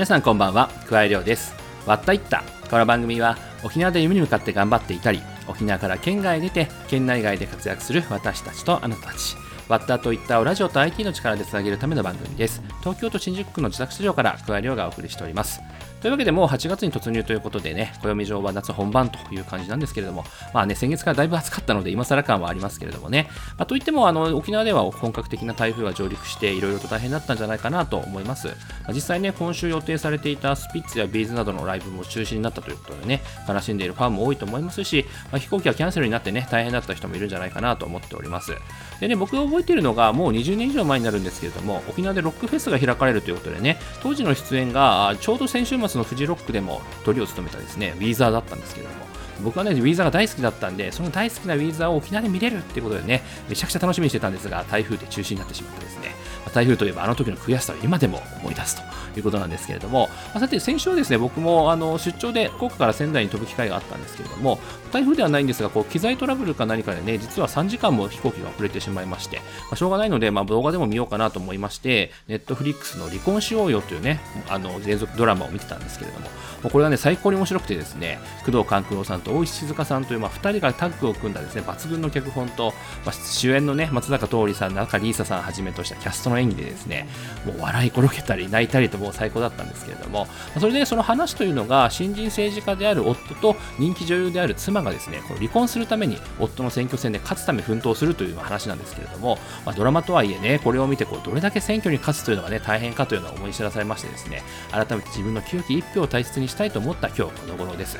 皆さんこんばんは。くわえりょうです。わったいった。この番組は沖縄で夢に向かって頑張っていたり沖縄から県外へ出て県内外で活躍する私たちとあなたたち。ワッタといったをラジオと IT の力でつなげるための番組です。東京都新宿区の自宅スタジオから桑井亮がお送りしております。というわけでもう8月に突入ということでね、暦上は夏本番という感じなんですけれども、まあね、先月からだいぶ暑かったので、今更感はありますけれどもね、まあ、といってもあの沖縄では本格的な台風が上陸して、いろいろと大変だったんじゃないかなと思います。まあ、実際ね、今週予定されていたスピッツやビーズなどのライブも中止になったということでね、悲しんでいるファンも多いと思いますし、まあ、飛行機がキャンセルになってね、大変だった人もいるんじゃないかなと思っております。でね、僕が覚えているのが、もう20年以上前になるんですけれども、沖縄でロックフェスが開かれるということでね、当時の出演が、ちょうど先週末そのフジロックでもトリを務めたですね、ウィーザーだったんですけれども、僕はね、ウィーザーが大好きだったんで、その大好きなウィーザーを沖縄で見れるっていうことでね、めちゃくちゃ楽しみにしてたんですが、台風で中止になってしまってですね、台風といえばあの時の悔しさを今でも思い出すということなんですけれども、まあ、さて先週はですね僕もあの出張で福岡から仙台に飛ぶ機会があったんですけれども台風ではないんですがこう機材トラブルか何かでね実は3時間も飛行機が遅れてしまいまして、まあ、しょうがないので、まあ、動画でも見ようかなと思いましてネットフリックスの離婚しようよというねあの連続ドラマを見てたんですけれどももうこれはね最高に面白くてですね工藤官九郎さんと大石静香さんという、まあ、2人がタッグを組んだですね抜群の脚本と、まあ、主演のね松坂桃李さん中里依紗さんはじめとしたキャストの演技でですねもう笑い転げたり泣いたりともう最高だったんですけれどもそれでその話というのが新人政治家である夫と人気女優である妻がですねこの離婚するために夫の選挙戦で勝つため奮闘するという話なんですけれども、まあ、ドラマとはいえねこれを見てこうどれだけ選挙に勝つというのがね大変かというのを思い知らされましてですね改めて自分の清き一票を大切にしたいと思った今日この頃です。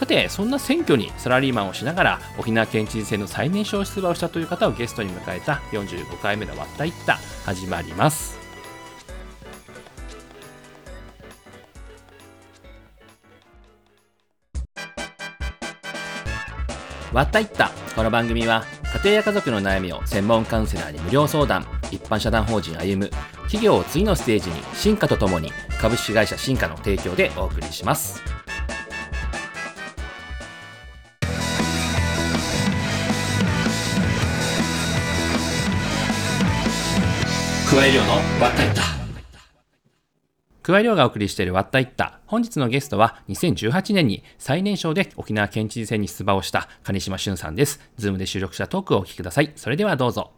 さてそんな選挙にサラリーマンをしながら沖縄県知事選の最年少出馬をしたという方をゲストに迎えた45回目のわったいった始まります。わったいった。この番組は家庭や家族の悩みを専門カウンセラーに無料相談。一般社団法人歩む。企業を次のステージに進化とともに株式会社進化の提供でお送りします。加え量のわったいった加え量がお送りしているわったいった本日のゲストは2018年に最年少で沖縄県知事選に出馬をした金島俊さんです。ズームで収録したトークをお聞きください。それではどうぞ。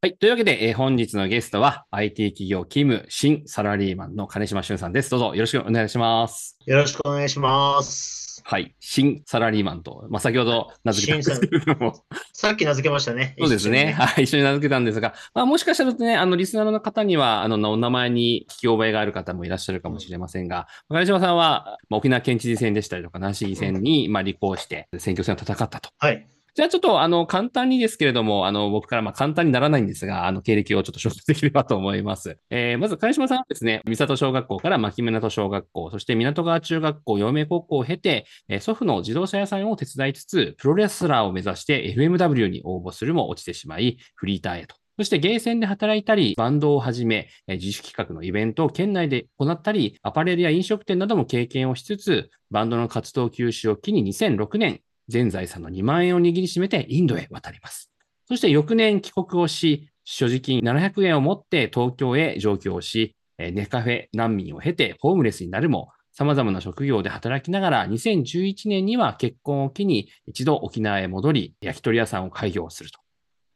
はい。というわけで、えー、本日のゲストは IT 企業勤務新サラリーマンの金島俊さんです。どうぞよろしくお願いします。よろしくお願いします。はい。新サラリーマンと、まあ、先ほど名付けたんですけれども。さっき名付けましたね。そうですね。はい。一緒に名付けたんですが、まあ、もしかしたらね、あの、リスナーの方には、あの、お名前に聞き覚えがある方もいらっしゃるかもしれませんが、金島さんは、まあ、沖縄県知事選でしたりとか、南市議選に、まあ、立候補して、選挙戦を戦ったと。はい。じゃあちょっとあの簡単にですけれども、あの僕からまあ簡単にならないんですが、あの経歴をちょっと紹介できればと思います。えー、まず、金島さんはですね、三里小学校から牧港小学校、そして港川中学校、陽明高校を経て、えー、祖父の自動車屋さんを手伝いつつ、プロレスラーを目指して FMW に応募するも落ちてしまい、フリーターへと。そしてゲーセンで働いたり、バンドをはじめ、自主企画のイベントを県内で行ったり、アパレルや飲食店なども経験をしつつ、バンドの活動休止を機に2006年、全財産の2万円を握りしめてインドへ渡ります。そして翌年帰国をし、所持金700円を持って東京へ上京し、ネカフェ難民を経てホームレスになるも、様々な職業で働きながら、2011年には結婚を機に一度沖縄へ戻り、焼き鳥屋さんを開業すると。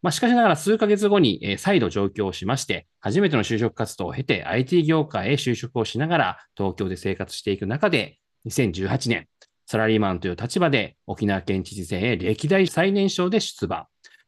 まあ、しかしながら数ヶ月後に再度上京しまして、初めての就職活動を経て IT 業界へ就職をしながら東京で生活していく中で、2018年、サラリーマンという立場で沖縄県知事選へ歴代最年少で出馬。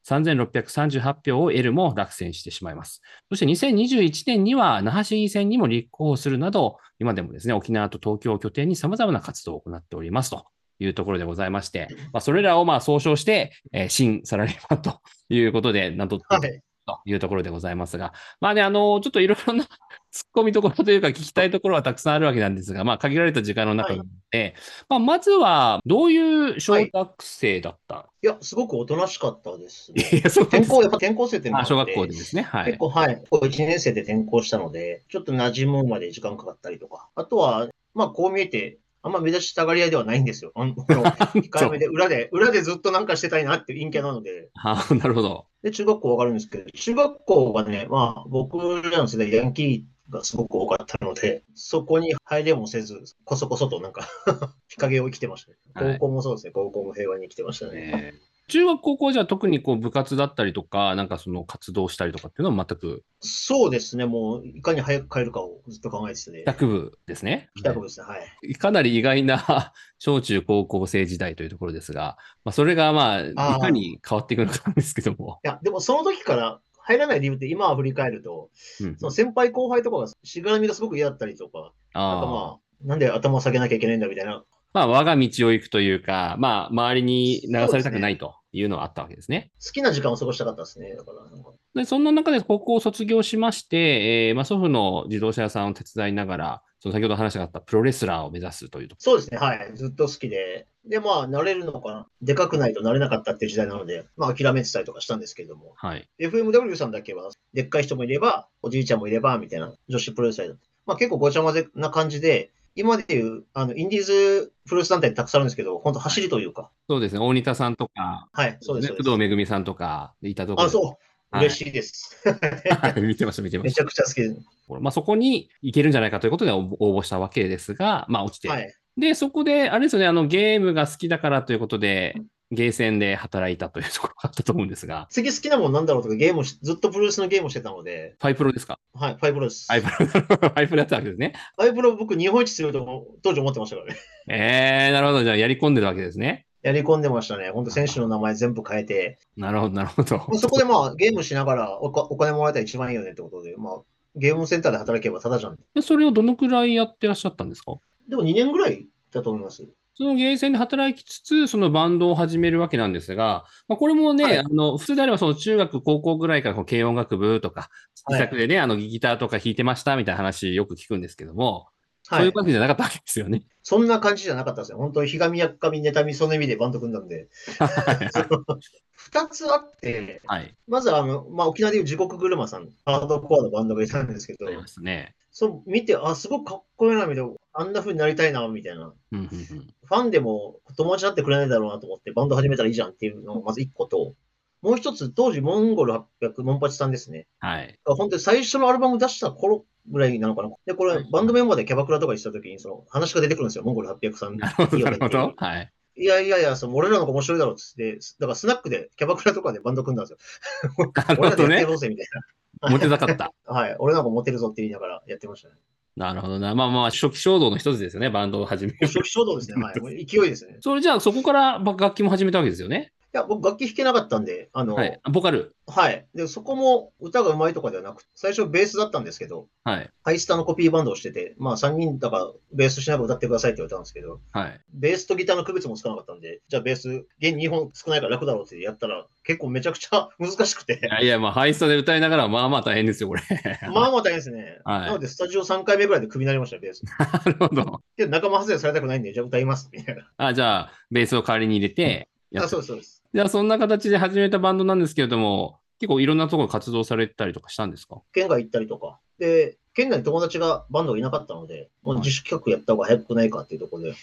3638票を得るも落選してしまいます。そして2021年には那覇市議選にも立候補するなど、今でもですね、沖縄と東京を拠点に様々な活動を行っておりますというところでございまして、まあ、それらをまあ総称して、えー、新サラリーマンということで、なんと、はいというところでございますが、まあね、あの、ちょっといろいろな 突っ込みどころというか聞きたいところはたくさんあるわけなんですが、まあ限られた時間の中で、はい、まあまずはどういう小学生だった、はい、いや、すごくおとなしかったですね。いや、そう転校、やっぱ転校生ってあ小学校でですね。はい。結構、はい。1年生で転校したので、ちょっと馴染むまで時間かかったりとか、あとは、まあこう見えて、あんま目立ちたがり屋ではないんですよ。あの、控えめで、裏で、裏でずっとなんかしてたいなっていう陰キャなので。はあ、なるほど。で、中学校わかるんですけど、中学校はね、まあ、僕らの世代、ヤンキーがすごく多かったので、そこに入れもせず、こそこそとなんか 日陰を生きてましたね。はい高校もそうですね、高校も平和に生きてましたね。えー中学高校じゃ特にこう部活だったりとか、なんかその活動したりとかっていうのは全く？そうですね、もういかに早く帰るかをずっと考えてて。ね帰。宅部ですね。帰宅部ですね、はい。かなり意外な 小中高校生時代というところですが、まあ、それがまあ、いかに変わっていくのかなんですけども。いや、でもその時から入らない理由って今振り返ると、うん。その先輩後輩とかがしがらみがすごく嫌だったりとか、なんかあーまあ、なんで頭を下げなきゃいけないんだみたいな、まあ、我が道を行くというか、まあ、周りに流されたくないというのはあったわけですね。好きな時間を過ごしたかったですね。だからで、そんな中で高校を卒業しまして、えーまあ、祖父の自動車屋さんを手伝いながら、その先ほど話があったプロレスラーを目指すというと。そうですね、はい。ずっと好きで。で、まあ、慣れるのかな。でかくないと慣れなかったっていう時代なので、まあ、諦めてたりとかしたんですけども、はい。FMW さんだけは、でっかい人もいれば、おじいちゃんもいれば、みたいな女子プロレスラーだった。まあ、結構ごちゃ混ぜな感じで、今でいう、あの、インディーズプロレス団体たくさんあるんですけど、本当走りというか。そうですね。大仁田さんとか、はい、そうです。工藤めぐみさんとかいたところあ、そう。はい嬉しいです。は い見てました、見てまめちした。ゃくちゃ好きです。まあ、そこに行けるんじゃないかということで応募したわけですが、まあ、落ちて。はい。で、そこで、あれですよね、あの、ゲームが好きだからということで、ゲーセンで働いたというところがあったと思うんですが、次好きなもんなんだろうとか、ゲームずっとプロレスのゲームをしてたので、ファイプロですか？はい、ファイブロです。ファイプロ、ファイプロやったわけですね。ファイブロ僕日本一強いと当時思ってましたからね。えー、なるほど。じゃあ、やり込んでるわけですね。やり込んでましたね。本当選手の名前全部変えて、なるほど、なるほど。まあそこでまあゲームしながらおかお金もらえたら一番いいよねってことで、まあゲームセンターで働けばただじゃん。でそれをどのくらいやってらっしゃったんですか？でも2年ぐらいだと思います。そのゲーセンで働きつつ、そのバンドを始めるわけなんですが、まあ、これもね、はいあの、普通であればその中学、高校ぐらいからこう軽音楽部とか、はい自宅でね、あの、ギターとか弾いてましたみたいな話よく聞くんですけども、はいそういう。わけじゃなかったわけですよね。そんな感じじゃなかったですよ。本当にひがみやっかみ、妬み、そねみでバンド組んだんで。二つあって、はい。まずあの、まあ、沖縄でいう地獄車さん、ハードコアのバンドがいたんですけど。そう見て、あ、すごくかっこいいな、みたいな、あんな風になりたいな、みたいな。うんうんうんファンでも友達になってくれないだろうなと思って、バンド始めたらいいじゃんっていうのがまず一個と、もう一つ、当時、モンゴル800、モンパチさんですね。はい。本当に最初のアルバム出した頃ぐらいなのかな。で、これ、バンドメンバーでキャバクラとか行ってた時に、その話が出てくるんですよ、モンゴル800さん。なるほど。はい。いやいやいや、その俺らの方が面白いだろうっつって、だからスナックで、キャバクラとかでバンド組んだんですよ。なるほどね俺らでやってや。ろうぜ、みたいモテたかった。な。はい。俺なんかモテるぞって言いながらやってましたね。なるほどな。まあまあ、初期衝動の一つですよね、バンドを始める。初期衝動ですね。はい。勢いですね。それじゃあ、そこから楽器も始めたわけですよね。いや、僕楽器弾けなかったんで、あの、はい。ボカル。はい。で、そこも歌が上手いとかではなく、最初ベースだったんですけど、はい。ハイスタのコピーバンドをしてて、まあ3人だからベースしながら歌ってくださいって言われたんですけど、はい。ベースとギターの区別もつかなかったんで、じゃあベース、弦2本少ないから楽だろうってやったら、結構めちゃくちゃ 難しくてい、やいや、まあ、ハイスタで歌いながら、まあまあ大変ですよ、これ。まあまあ大変ですね。はいなので、スタジオ3回目ぐらいでクビになりましたよ、ベース。なるほど。けど仲間外れされたくないんで、じゃあ歌います、みたいな。あ、じゃあ、ベースを代わりに入れて、やあ、っそうです、そうです。じゃあ、そんな形で始めたバンドなんですけれども、結構いろんなところ活動されたりとかしたんですか？県外行ったりとか。で、県内に友達がバンドがいなかったので、もう自主企画やった方が早くないかっていうところで、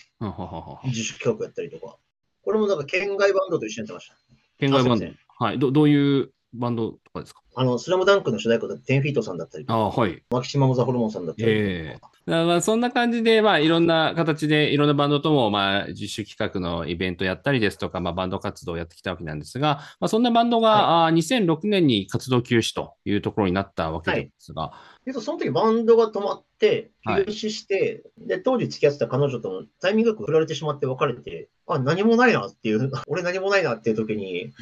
自主企画やったりとか。これもなんか県外バンドと一緒にやってました。県外バンド。はい。どどういうバンドとかですか？あの、スラムダンクの主題歌だって、10フィートさんだったりとか、あはい。マキシマムザホルモンさんだったりとか。ええ。だからまあそんな感じで、まあ、いろんな形で、いろんなバンドとも、まあ、自主企画のイベントやったりですとか、まあ、バンド活動をやってきたわけなんですが、まあ、そんなバンドが、あー2006年に活動休止というところになったわけですが、けど、その時バンドが止まって、はい。休止して、で、当時付き合ってた彼女ともタイミングよく振られてしまって別れて、あ、何もないなっていう、俺何もないなっていう時に、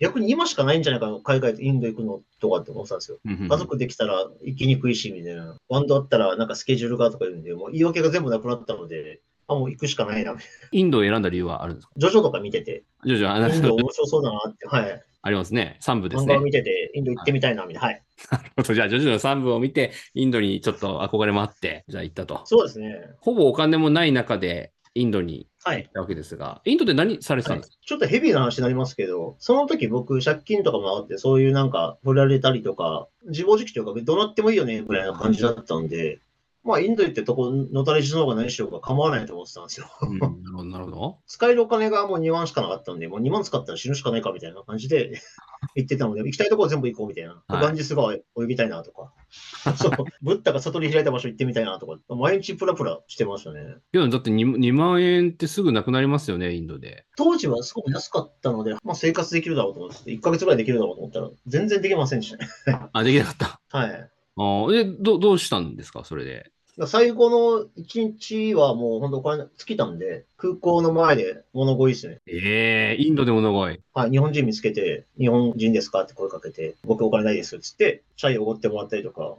逆に今しかないんじゃないかな、海外、インド行くのとかって思ってたんですよ。家族できたら行きにくいし、みたいな。バンドあったらなんかスケジュールがとか言うんで、もう言い訳が全部なくなったので、あ、もう行くしかないな。インドを選んだ理由はあるんですか？ジョジョとか見てて、徐々にあインド面白そうだなって、はい。ありますね。3部ですね漫画を。見てて、インド行ってみたいな、みたいな。はい。じゃあ、徐々の3部を見て、インドにちょっと憧れもあって、じゃあ行ったと。そうですね。ほぼお金もない中で、インドにはい。わけですが、インドで何されてたんですか、ちょっとヘビーな話になりますけど、その時僕、借金とかもあって、そういうなんか、振られたりとか、自暴自棄というか、どうなってもいいよね、ぐらいな感じだったんで、まあ、インド行ってとこ、のたれ死の方が何しようか構わないと思ってたんですよ。うん、なるほど、なるほど。使えるお金がもう2万しかなかったんで、もう2万使ったら死ぬしかないかみたいな感じで 言ってたので、行きたいところ全部行こうみたいな。はいガンジス川泳ぎたいなとか、そう、ブッダが悟り開いた場所行ってみたいなとか、毎日プラプラしてましたね。けど、だって 2, 2万円ってすぐなくなりますよね、インドで。当時はすごく安かったので、まあ生活できるだろうと思って、1ヶ月ぐらいできるだろうと思ったら、全然できませんでしたね。あ、できなかった。はい。あーでど、どうしたんですか、それで。最後の1日はもう本当お金尽きたんで、空港の前で物乞いですね。ええインドで物乞い。はい、日本人見つけて、日本人ですかって声かけて、僕お金ないですっつって、チャイおごってもらったりとか、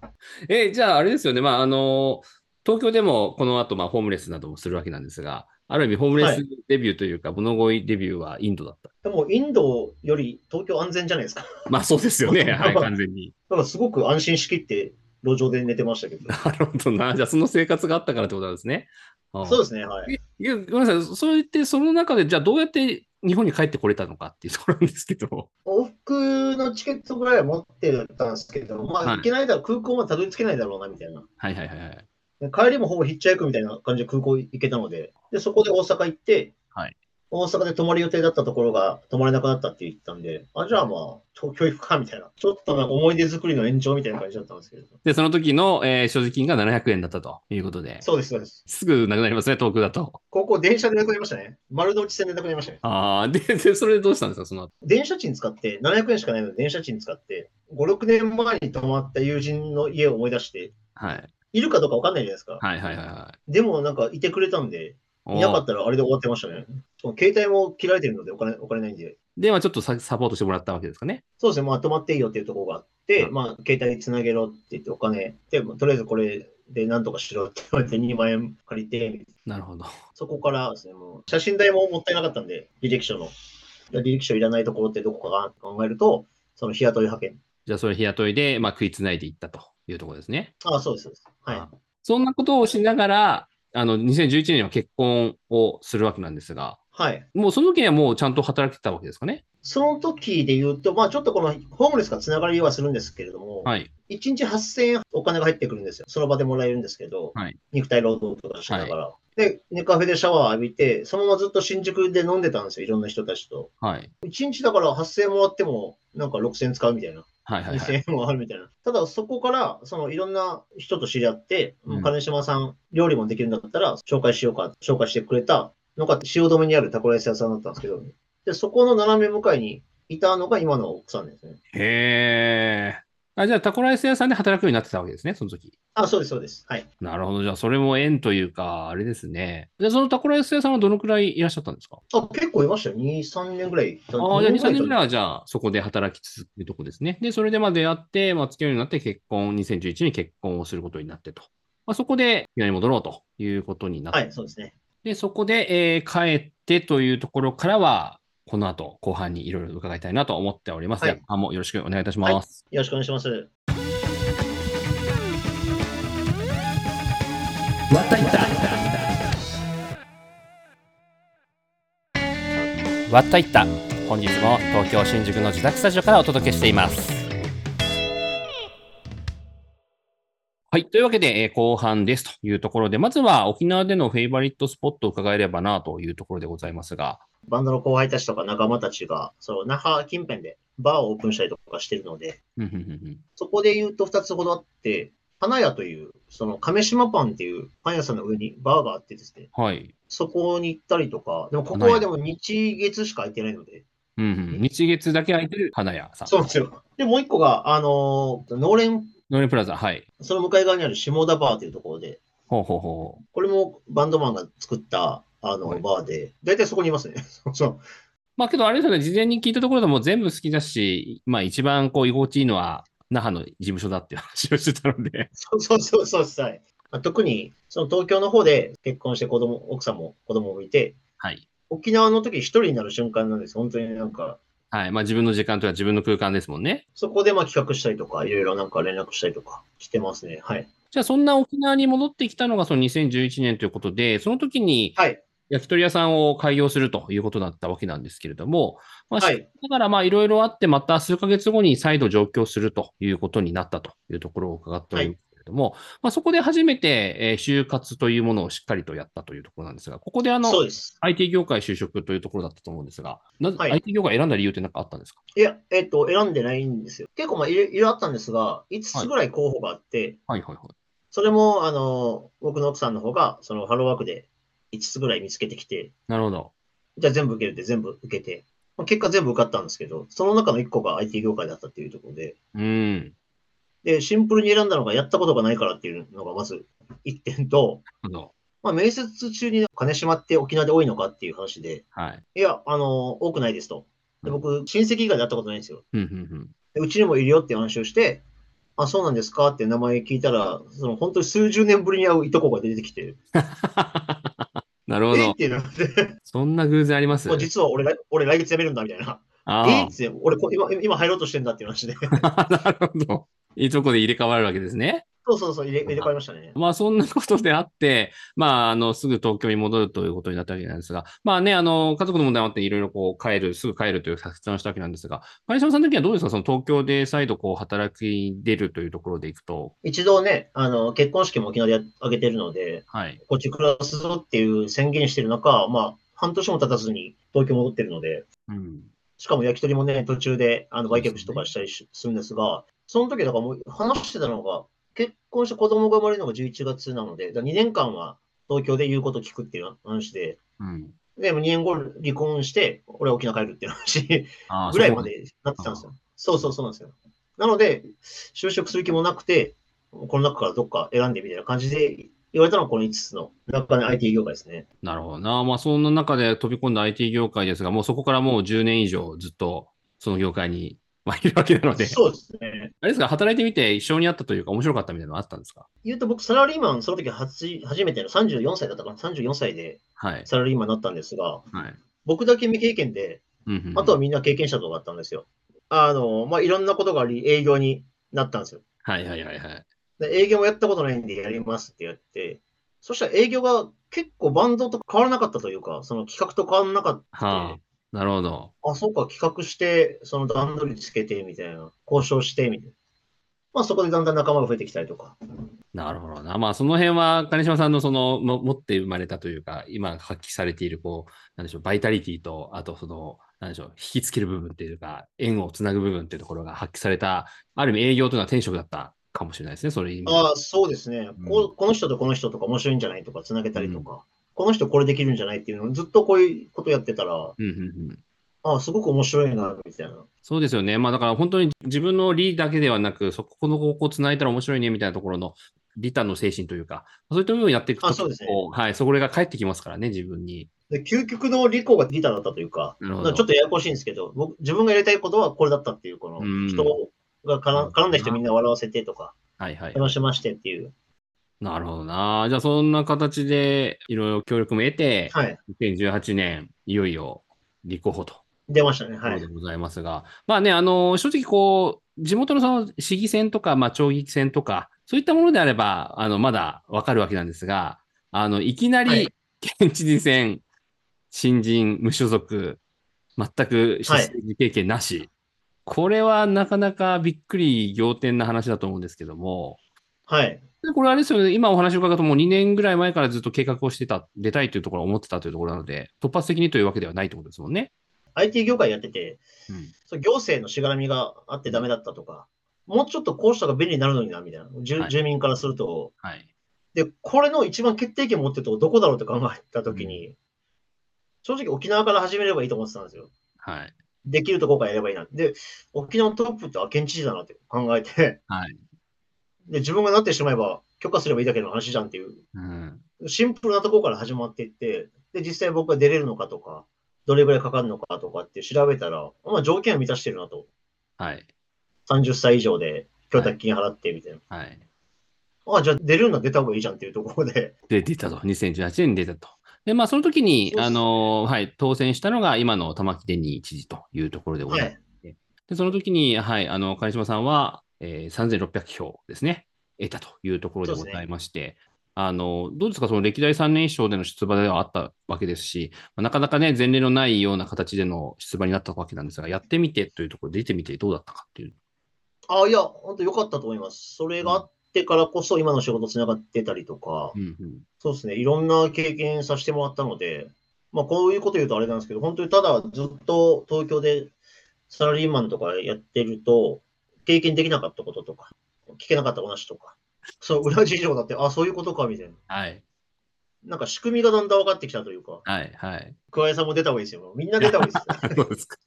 えーじゃあ、あれですよね、まあ、あの東京でもこの後、まあ、ホームレスなどもするわけなんですが、ある意味、ホームレスはいデビューというか、物乞いデビューはインドだった。でもインドより東京安全じゃないですか。まあ、そうですよね、はい、完全に。だからすごく安心しきって、路上で寝てましたけど。なるほどな。じゃあ、その生活があったからってことなんですね。そうですね、はい。いやごめんなさい、そう言って、その中で、じゃあ、どうやって日本に帰ってこれたのかっていうところなんですけど。往復のチケットぐらいは持ってたんですけど、まあ、はい行けないだろう、空港までたどり着けないだろうな、みたいな。はいはいはいはい。で帰りもほぼヒッチハイクみたいな感じで空港行けたので、で、そこで大阪行って、はい大阪で泊まる予定だったところが泊まれなくなったって言ってたんで、あ、じゃあまあ、東京行くか、みたいな。ちょっとなんか思い出作りの延長みたいな感じだったんですけど。で、その時の、えー所持金が700円だったということで、そうです、そうです。すぐなくなりますね、遠くだと。高校電車でなくなりましたね。丸の内線でなくなりましたね。ああ、で、で、それでどうしたんですか、その後？電車賃使って、700円しかないので電車賃使って、5、6年前に泊まった友人の家を思い出して、はい。いるかどうかわかんないじゃないですか。はいはいはいはい。でもなんかいてくれたんで、おいなかったらあれで終わってましたね。携帯も切られてるのでお金お金ないんで。で、まあちょっとササポートしてもらったわけですかね。そうですね、まあ泊まっていいよっていうところがあって、うんまあ携帯つなげろって言ってお金で、まあとりあえずこれでなんとかしろって言われて2万円借りて、なるほど。そこからですね、もう写真代ももったいなかったんで、履歴書の。履歴書いらないところってどこかなって考えると、その日雇い派遣。じゃあ、それ日雇いで、まあ、食いつないでいったというところですね。ああ、そうです、そうです。はい。あそんなことをしながら、あの、2011年には結婚をするわけなんですが、はい。もうその時にはもうちゃんと働けてたわけですかね？その時で言うと、まあちょっとこのホームレスがつながりはするんですけれども、はい。1日8000円お金が入ってくるんですよ。その場でもらえるんですけど、はい肉体労働とかしながら。で、ネカフェでシャワー浴びて、そのままずっと新宿で飲んでたんですよ。いろんな人たちと。はい。1日だから8000円もらっても、なんか6000円使うみたいな。はいはいは2000い。円もあるみたいな。ただそこから、そのいろんな人と知り合って、うん金島さん、料理もできるんだったら、紹介しようか、紹介してくれたのが、汐留にあるタコライス屋さんだったんですけど、で、そこの斜め向かいにいたのが今の奥さんですね。へえ。あ、じゃあ、タコライス屋さんで働くようになってたわけですね、その時。あ、そうです、そうです。はい。なるほど。じゃあ、それも縁というか、あれですね。で、そのタコライス屋さんはどのくらいいらっしゃったんですか？あ、結構いましたよ。2、3年ぐらい。ああ、じゃあ2、3年ぐらいいは、じゃあ、そこで働き続けるとこですね。で、それでまあ出会って、まあ、付き合うようになって結婚、2011年に結婚をすることになってと。まあ、そこで、今に戻ろうということになって、はい、そうですね。で、そこで、えー帰ってというところからは、この後、後半にいろいろ伺いたいなと思っております。はい後半もよろしくお願いいたします。よろしくお願いします。わったいったわったいった本日も東京新宿の自宅スタジオからお届けしていますはい。というわけで、えー後半ですというところで、まずは沖縄でのフェイバリットスポットを伺えればなというところでございますが、バンドの後輩たちとか仲間たちが、その那覇近辺でバーをオープンしたりとかしてるので、そこで言うと2つほどあって、花屋という、その亀島パンっていうパン屋さんの上にバーがあってですね、はい。そこに行ったりとか、でもここはでも日月しか空いてないので、うんうん、日月だけ空いてる花屋さん。そうですよ。で、もう一個が、あのー、農連、ノーレンプラザ、はい。その向かい側にある下田バーというところで、ほうほうほう。これもバンドマンが作った、あの、はいバーで、大体そこにいますね。そう。まあけどあれですよね、事前に聞いたところでも全部好きだし、まあ一番こう居心地いいのは那覇の事務所だっていう話をしてたので、そうそうそうそうそう、はいまあ特に、その東京の方で結婚して子供、奥さんも子供もいて、はい。沖縄の時一人になる瞬間なんです。本当になんか、はい。まあ自分の時間というか自分の空間ですもんね。そこでまあ企画したりとか、いろいろなんか連絡したりとかしてますね。はい。じゃあそんな沖縄に戻ってきたのがその2011年ということで、その時にはい。焼き鳥屋さんを開業するということだったわけなんですけれども、まあ、はいだからまあいろいろあって、また数ヶ月後に再度上京するということになったというところを伺っておりますけれども、まあ、そこで初めて、えー就活というものをしっかりとやったというところなんですが、ここであのそう、です。IT 業界就職というところだったと思うんですが、なぜ、はい IT 業界選んだ理由って何かあったんですか？いや、えっと、選んでないんですよ。結構、まあ、いろいろあったんですが、5つぐらい候補があって、はいはいはい。それも、あの、僕の奥さんの方が、そのハローワークで5つぐらい見つけてきて、なるほど。じゃあ全部受けるって全部受けて、まあ、結果全部受かったんですけど、その中の1個が IT 業界だったっていうところで、うん。で、シンプルに選んだのがやったことがないからっていうのがまず1点と。まあ、面接中に金島って沖縄で多いのかっていう話で、はい。いや、あの、多くないですと。で僕、親戚以外で会ったことないんですよ。うんうんでうちにもいるよって話をして、あ、そうなんですかって名前聞いたら、その本当に数十年ぶりに会ういとこが出てきて、うん。なるほど。えってなって、そんな偶然あります？実は俺来、俺来月辞めるんだみたいな。あえって、俺こ今、今入ろうとしてんだっていう話で。あ。なるほど。いいとこで入れ替わるわけですね。そうそうそう、入れ入れ替えましたね。まあそんなことであって、まああのすぐ東京に戻るということになったわけなんですが、まあね、あの家族の問題もあっていろいろこう帰る、すぐ帰るという決断をしたわけなんですが、金島さんの時はどうですか？その東京で再度こう働き出るというところでいくと、一度ね、あの、結婚式も沖縄でや挙げてるので、はい。こっち暮らすぞっていう宣言してる中、まあ、半年も経たずに東京戻ってるので、うん。しかも焼き鳥もね、途中であの売却とかしたりしするんですが、その時だからもう話してたのが、結婚して子供が生まれるのが11月なので、2年間は東京で言うこと聞くっていう話で、うん。で、2年後離婚して、俺は沖縄帰るっていう話 ぐらいまでなってたんですよ。そうそうそうなんですよ。なので、就職する気もなくて、この中からどっか選んでみたいな感じで言われたのがこの5つの中の IT 業界ですね。なるほどな。まあそんな中で飛び込んだ IT 業界ですが、もうそこからもう10年以上ずっとその業界にまあいるわけなので、そうですね。あれですか、働いてみて一緒にあったというか面白かったみたいなのあったんですか？言うと僕、サラリーマン、その時初初めての34歳だったかな、34歳ではい。サラリーマンになったんですが、はい。僕だけ未経験で、うんうんうんあとはみんな経験者とかだったんですよ。あの、まあ、いろんなことがあり、営業になったんですよ。はいはいはいはい。で営業もやったことないんでやりますってやって、そしたら営業が結構バンドと変わらなかったというか、その企画と変わらなかった。はあ。なるほど。あ、そうか、企画して、その段取りつけて、みたいな、交渉して、みたいな。まあ、そこでだんだん仲間が増えてきたりとか。なるほどな。まあ、その辺は、金島さんのその、も持って生まれたというか、今発揮されている、こう、なんでしょう、バイタリティと、あとその、なんでしょう、引きつける部分っていうか、縁をつなぐ部分っていうところが発揮された、ある意味営業というのは転職だったかもしれないですね、それ今。ああ、そうですね、うんこう。この人とこの人とか面白いんじゃないとか、つなげたりとか、この人これできるんじゃないっていうのをずっとこういうことやってたら、うんうんうん。ああ、すごく面白いな、みたいな。そうですよね。まあだから本当に自分の利だけではなく、そこのここつないだら面白いねみたいなところの利他の精神というか、そういった部分をやっていくと、あそうですねはい、そこが返ってきますからね、自分に。で究極の利己がギターだったというか、ちょっとややこしいんですけど、僕自分がやりたいことはこれだったっていう、こうんの人が絡ん絡んだ人みんな笑わせてとか、はいはい。楽しましてっていう。なるほどな。じゃあそんな形でいろいろ協力も得て、はい。2018年、いよいよ立候補と。出ましたね。はいで。ございますが、まあね、あの、正直こう、地元のその市議選とか、まあ、町議選とか、そういったものであれば、あの、まだわかるわけなんですが、あの、いきなはりい県知事選、新人、無所属、全く出政治経験なし、これはなかなかびっくり仰天な話だと思うんですけども、はい。でこれあれですよね、今お話を伺うともう2年ぐらい前からずっと計画をしてた、出たいというところを思ってたというところなので、突発的にというわけではないということですもんね。IT 業界やってて、うんそう行政のしがらみがあってダメだったとか、もうちょっとこうした方が便利になるのにな、みたいな。住はい住民からすると。はい。で、これの一番決定権持ってるとこどこだろうって考えたときに、正直沖縄から始めればいいと思ってたんですよ。はい。できるとこからやればいいな。で、沖縄のトップってあ県知事だなって考えて、はい。で、自分がなってしまえば許可すればいいだけの話じゃんっていう、うん。シンプルなところから始まっていって、で、実際僕が出れるのかとか、どれぐらいかかるのかとかって調べたら、まあ条件を満たしてるなと。はい。30歳以上で供託金払ってみたいな。はい。あ、じゃあ出るんだ、出た方がいいじゃんっていうところで。で、出たと。2018年に出たと。で、まあ、その時に、ねあの、はい、当選したのが今の玉城デニー知事というところでございはます。い。で、その時に、はい、あの、金島さんは、えー、3600票ですね、得たというところでございまして、あの、どうですか、その歴代3年一勝での出馬ではあったわけですし、まあなかなかね、前例のないような形での出馬になったわけなんですが、やってみてというところで出てみてどうだったかっていう。あ、いや、本当良かったと思います。それがあっってからこそ今の仕事つながってたりとか、うんうんそうですね、いろんな経験させてもらったので、まあ、こういうこと言うとあれなんですけど、本当にただずっと東京でサラリーマンとかやってると、経験できなかったこととか、聞けなかった話とか、そう、裏事情だって、あ、そういうことか、みたいな。はい。なんか仕組みがだんだん分かってきたというか、はい。はい。桑井さんも出た方がいいですよ。みんな出た方がいいですよ。そうですか。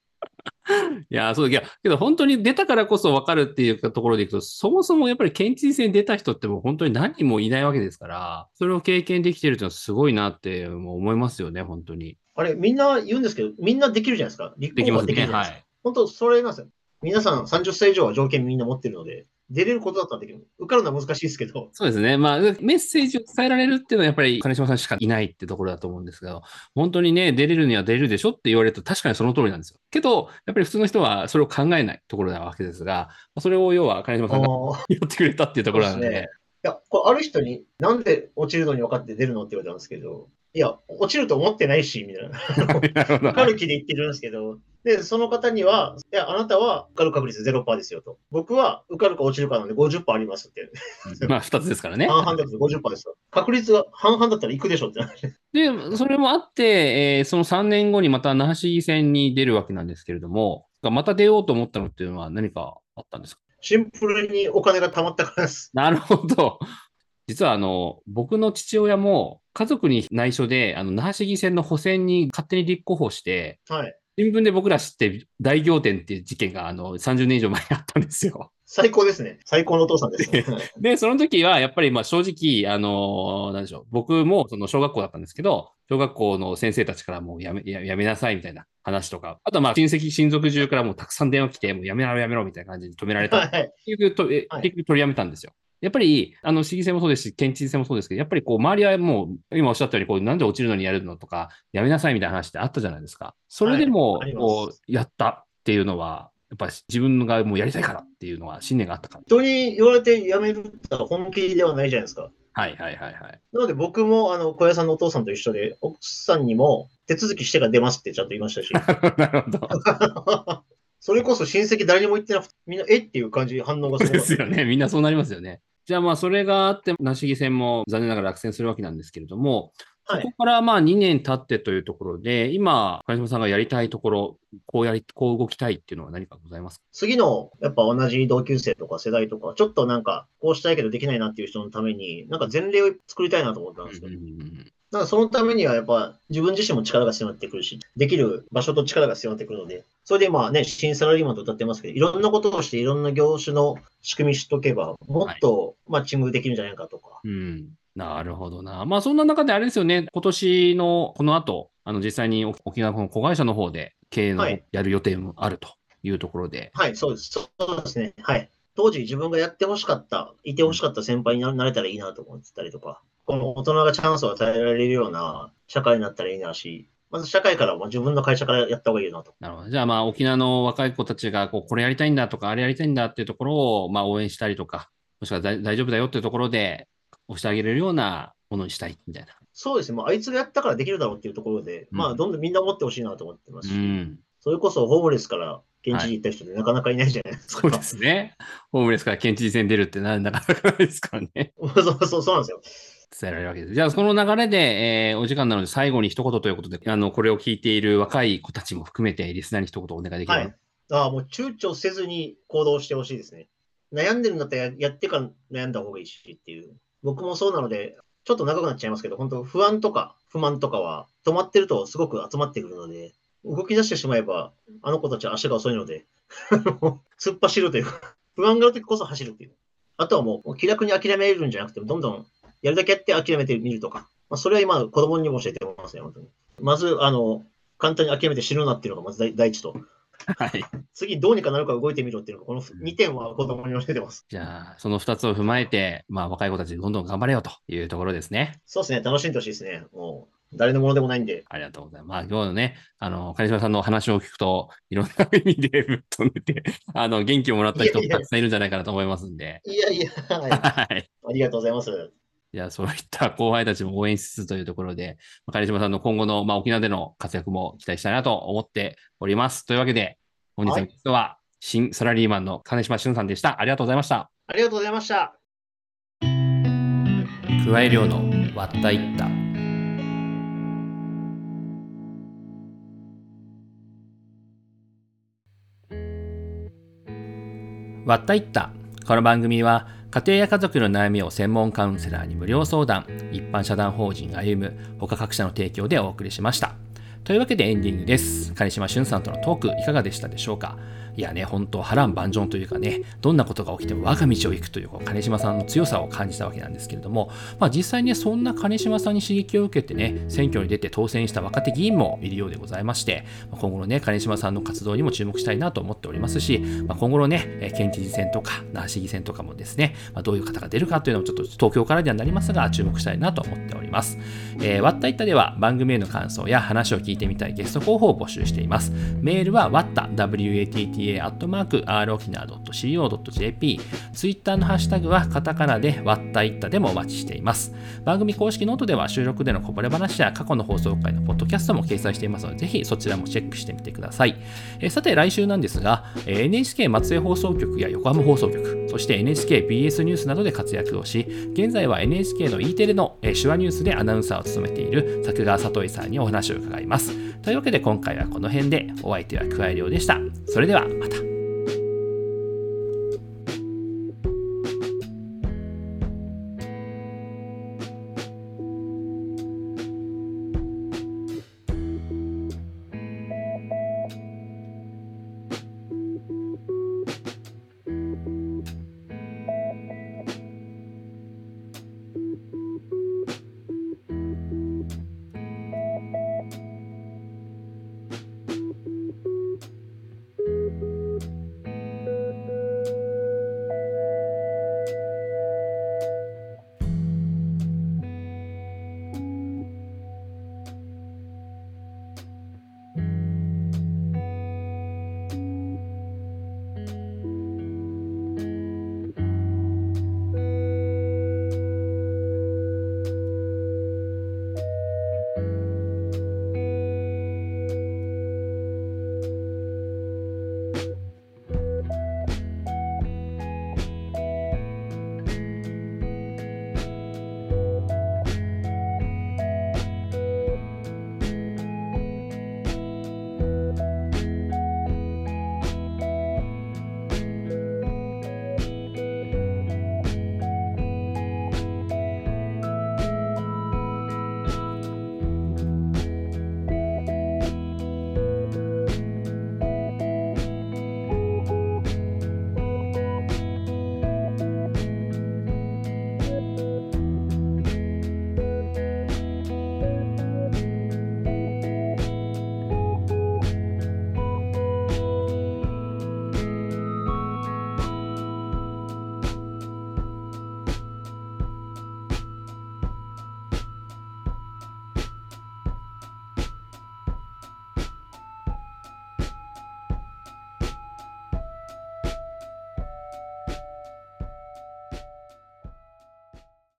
いや、そう、いや、けど本当に出たからこそ分かるっていうところでいくと、そもそもやっぱり県知事選に出た人ってもう本当に何人もいないわけですから、それを経験できてるっていうのはすごいなってもう思いますよね、本当に。あれ、みんな言うんですけど、みんなできるじゃないですか。立候補はできますね。できるじゃないですか。はい。本当、それなんですよ。皆さん30歳以上は条件みんな持ってるので、出れることだったらできる。受かるのは難しいですけど、そうですね。まあ、メッセージを伝えられるっていうのはやっぱり金島さんしかいないってところだと思うんですけど、本当にね、出れるには出れるでしょって言われると確かにその通りなんですよ。けど、やっぱり普通の人はそれを考えないところなわけですが、それを要は金島さんがやってくれたっていうところなので、ですねいや、これある人に、なんで落ちるのに分かって出るのって言われたんですけど、いや、落ちると思ってないし、みたいな。なるほど受かる気で言ってるんですけど、で、その方には、いや、あなたは受かる確率0%ですよと。僕は受かるか落ちるかなので50%ありますって。まあ、二つですからね。半々だと50%ですよ。確率が半々だったら行くでしょって話。で、それもあって、えーその3年後にまた那覇市議選に出るわけなんですけれども、また出ようと思ったのっていうのは何かあったんですか？シンプルにお金が貯まったからです。なるほど。実はあの、僕の父親も家族に内緒で、あの、那覇市議選の補選に勝手に立候補して、はい。新聞で僕ら知って大仰天っていう事件があの30年以上前にあったんですよ。最高ですね。最高のお父さんです、ね。で、その時はやっぱりまあ正直、あのなんでしょう、僕もその小学校だったんですけど、小学校の先生たちからもうやめややめなさいみたいな話とか、あとはまあ親戚、親族中からもうたくさん電話来て、もうやめろやめろみたいな感じで止められた。はい。はい結局取りやめたんですよ。やっぱり、あの、市議選もそうですし、県知事選もそうですけど、やっぱりこう、周りはもう、今おっしゃったように、こう、なんで落ちるのにやるのとか、やめなさいみたいな話ってあったじゃないですか。それでもこう、やったっていうのは、やっぱり自分がもうやりたいからっていうのは、信念があったから。人に言われて辞めるって本気ではないじゃないですか。はいはいはいはい。なので僕も、あの、小屋さんのお父さんと一緒で、奥さんにも手続きしてから出ますってちゃんと言いましたし、なるほど。それこそ親戚誰にも言ってなくて、みんな、えっていう感じ、反応がすごかったですよね。みんなそうなりますよね。じゃあまあ、それがあって、なし議選も残念ながら落選するわけなんですけれども、はい。そこからまあ2年経ってというところで、今、金島さんがやりたいところ、こうやり、こう動きたいっていうのは何かございますか？次の、やっぱ同じ同級生とか世代とか、ちょっとなんか、こうしたいけどできないなっていう人のために、なんか前例を作りたいなと思ったんですよ。うんうんうんだからそのためにはやっぱ自分自身も力が必要になってくるし、できる場所と力が必要になってくるので、それで今ね、新サラリーマンと歌ってますけど、いろんなことをしていろんな業種の仕組み知っとけば、もっとマッチングできるんじゃないかとか。うん。なるほどな。まあそんな中であれですよね、今年のこの後、あの実際に沖縄の子会社の方で経営のはいやる予定もあるというところで、はい、そうです。そうですね。はい。当時自分がやってほしかった、いてほしかった先輩にななれたらいいなと思ってたりとか、この大人がチャンスを与えられるような社会になったらいいなし、まず社会からも自分の会社からやった方がいいなと。なるほど。じゃあまあ沖縄の若い子たちがこうこれやりたいんだとか、あれやりたいんだっていうところをまあ応援したりとか、もしくは大大丈夫だよっていうところで押してあげれるようなものにしたいみたいな。そうですね。もうあいつがやったからできるだろうっていうところで、うんまあどんどんみんな思ってほしいなと思ってますし、うん。それこそホームレスから現地に行った人でなかなかいないじゃないですか。そうですね。ホームレスから県知事選出るってななかなかないですからね。そうそうそうなんですよ。伝えられるわけです。じゃあ、その流れで、えーお時間なので最後に一言ということで、あの、これを聞いている若い子たちも含めて、リスナーに一言お願いできれば。はい。ああ、もう躊躇せずに行動してほしいですね。悩んでるんだったらやってから悩んだ方がいいしっていう。僕もそうなので、ちょっと長くなっちゃいますけど、本当不安とか不満とかは止まってるとすごく集まってくるので、動き出してしまえば、あの子たちは足が遅いので、突っ走るというか、不安があるときこそ走るっていう。あとはもう気楽に諦めるんじゃなくて、どんどんやるだけやって諦めてみるとか。まあ、それは今、子供にも教えてますね、本当に。まず、あの、簡単に諦めて死ぬなっていうのがまず第第一と。はい。次どうにかなるか動いてみろっていうのが、この2点は子供に教えてます。じゃあ、その二つを踏まえて、まあ、若い子たちどんどん頑張れよというところですね。そうですね、楽しんでほしいですね。もう、誰のものでもないんで。ありがとうございます。まあ、今日のね、あの、金島さんの話を聞くと、いろんな意味でぶっ飛んでて、あの、元気をもらった人もたくさんいるんじゃないかなと思いますんで。いやいや、はい、はい。ありがとうございます。じゃあ、そういった後輩たちも応援しつつというところで、まあ金島さんの今後の、まあ、沖縄での活躍も期待したいなと思っております。というわけで、本日のゲストは、新サラリーマンの金島俊さんでした。ありがとうございました。ありがとうございました。加え量の割ったいった割ったいったこの番組は家庭や家族の悩みを専門カウンセラーに無料相談。一般社団法人歩む他各社の提供でお送りしました。というわけでエンディングです金島俊さんとのトークいかがでしたでしょうか？いやね、本当波乱万丈というかね、どんなことが起きても我が道を行くというこう金島さんの強さを感じたわけなんですけれども、まあ、実際ね、そんな金島さんに刺激を受けてね、選挙に出て当選した若手議員もいるようでございまして、今後のね、金島さんの活動にも注目したいなと思っておりますし、まあ、今後のね、県知事選とか、那覇市議選とかもですね、まあ、どういう方が出るかというのをちょっと東京からではなりますが、注目したいなと思っております。えー、わったいったでは番組への感想や話を聞いてみたいゲスト候補を募集しています。メールはわった、watta、rokina.co.jp、ツイッターのハッシュタグはカタカナでワッタイッタでもお待ちしています。番組公式ノートでは収録でのこぼれ話や過去の放送回のポッドキャストも掲載していますので、ぜひそちらもチェックしてみてください。えさて来週なんですが、NHK 松江放送局や横浜放送局、そして NHKBS ニュースなどで活躍をし、現在は NHK の E テレの手話ニュースでアナウンサーを務めている作川聡さんにお話を伺います。というわけで今回はこの辺でお相手は桑井亮でした。それではまた。